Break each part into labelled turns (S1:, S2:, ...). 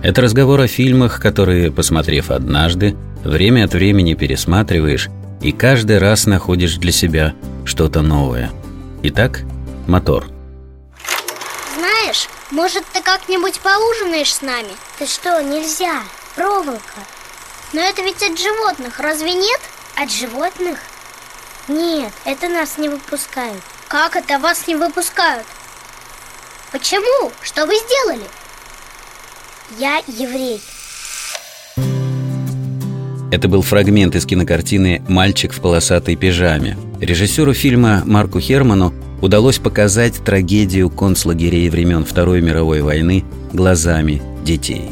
S1: Это разговор о фильмах, которые, посмотрев однажды, время от времени пересматриваешь и каждый раз находишь для себя что-то новое. Итак, мотор.
S2: Знаешь, может, ты как-нибудь поужинаешь с нами?
S3: Ты что, нельзя, проволока
S2: Но это ведь от животных, разве нет?
S3: От животных? Нет, это нас не выпускают
S2: Как это вас не выпускают? Почему? Что вы сделали?
S3: Я еврей
S1: Это был фрагмент из кинокартины «Мальчик в полосатой пижаме». Режиссеру фильма Марку Херману удалось показать трагедию концлагерей времен Второй мировой войны глазами детей.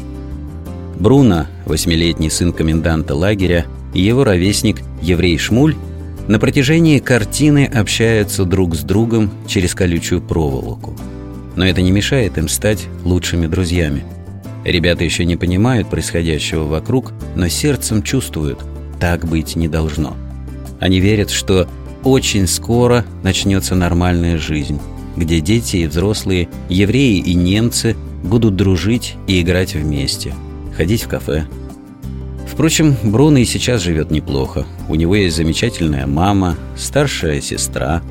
S1: Бруно, восьмилетний сын коменданта лагеря, и его ровесник, еврей Шмуль, на протяжении картины общаются друг с другом через колючую проволоку. Но это не мешает им стать лучшими друзьями – Ребята еще не понимают происходящего вокруг, но сердцем чувствуют, так быть не должно. Они верят, что очень скоро начнется нормальная жизнь, где дети и взрослые, евреи и немцы будут дружить и играть вместе, ходить в кафе. Впрочем, Бруно и сейчас живет неплохо. У него есть замечательная мама, старшая сестра,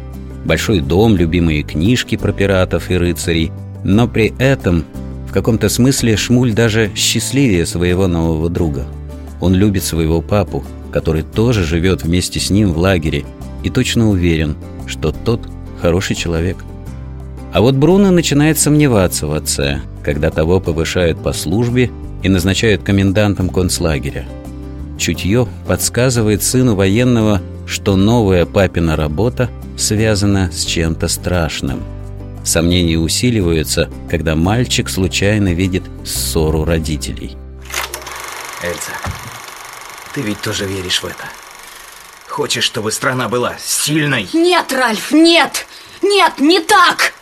S1: большой дом, любимые книжки про пиратов и рыцарей, но при этом каком-то смысле Шмуль даже счастливее своего нового друга. Он любит своего папу, который тоже живет вместе с ним в лагере, и точно уверен, что тот хороший человек. А вот Бруно начинает сомневаться в отце, когда того повышают по службе и назначают комендантом концлагеря. Чутье подсказывает сыну военного, что новая папина работа связана с чем-то страшным – Сомнения усиливаются, когда мальчик случайно видит ссору родителей.
S4: Эльза, ты ведь тоже веришь в это? Хочешь, чтобы страна была сильной?
S5: Нет, Ральф, нет! Нет, не так!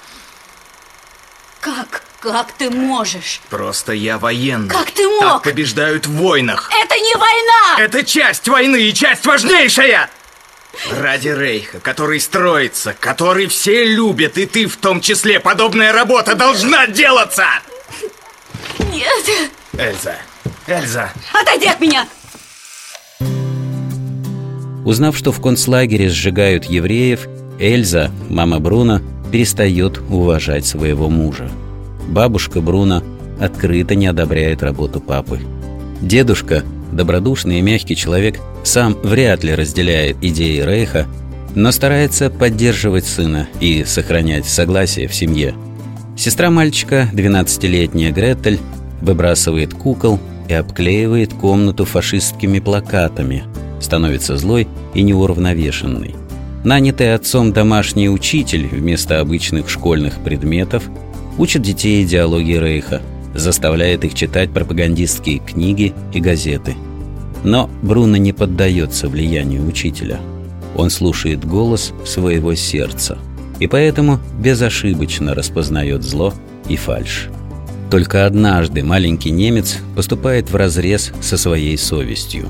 S5: Как? Как ты можешь?
S4: Просто я военный.
S5: Как ты мог?
S4: Так побеждают в войнах.
S5: Это не война!
S4: Это часть войны и часть важнейшая! Ради Рейха, который строится, который все любят, и ты в том числе, подобная работа должна делаться!
S5: Нет!
S4: Эльза, Эльза!
S5: Отойди от меня!
S1: Узнав, что в концлагере сжигают евреев, Эльза, мама Бруно, перестает уважать своего мужа. Бабушка Бруно открыто не одобряет работу папы. Дедушка добродушный и мягкий человек, сам вряд ли разделяет идеи Рейха, но старается поддерживать сына и сохранять согласие в семье. Сестра мальчика, 12-летняя Гретель, выбрасывает кукол и обклеивает комнату фашистскими плакатами, становится злой и неуравновешенной. Нанятый отцом домашний учитель вместо обычных школьных предметов учит детей идеологии Рейха – заставляет их читать пропагандистские книги и газеты. Но Бруно не поддается влиянию учителя. Он слушает голос своего сердца и поэтому безошибочно распознает зло и фальшь. Только однажды маленький немец поступает в разрез со своей совестью.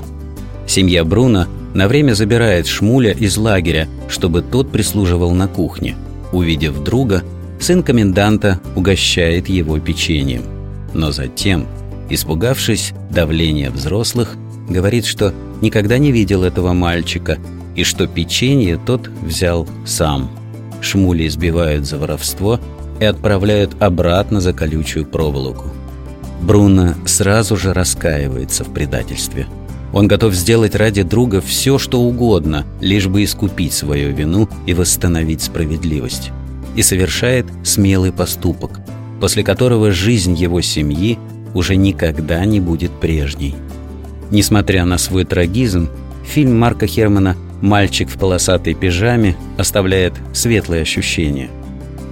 S1: Семья Бруно на время забирает Шмуля из лагеря, чтобы тот прислуживал на кухне. Увидев друга, сын коменданта угощает его печеньем но затем, испугавшись давления взрослых, говорит, что никогда не видел этого мальчика и что печенье тот взял сам. Шмули избивают за воровство и отправляют обратно за колючую проволоку. Бруно сразу же раскаивается в предательстве. Он готов сделать ради друга все, что угодно, лишь бы искупить свою вину и восстановить справедливость. И совершает смелый поступок – после которого жизнь его семьи уже никогда не будет прежней. Несмотря на свой трагизм, фильм Марка Хермана «Мальчик в полосатой пижаме» оставляет светлые ощущения.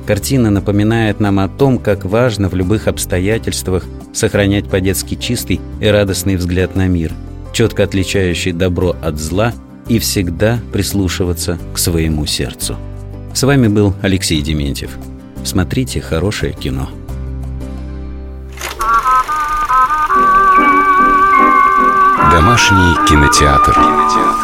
S1: Картина напоминает нам о том, как важно в любых обстоятельствах сохранять по-детски чистый и радостный взгляд на мир, четко отличающий добро от зла и всегда прислушиваться к своему сердцу. С вами был Алексей Дементьев. Смотрите хорошее кино.
S6: Домашний кинотеатр.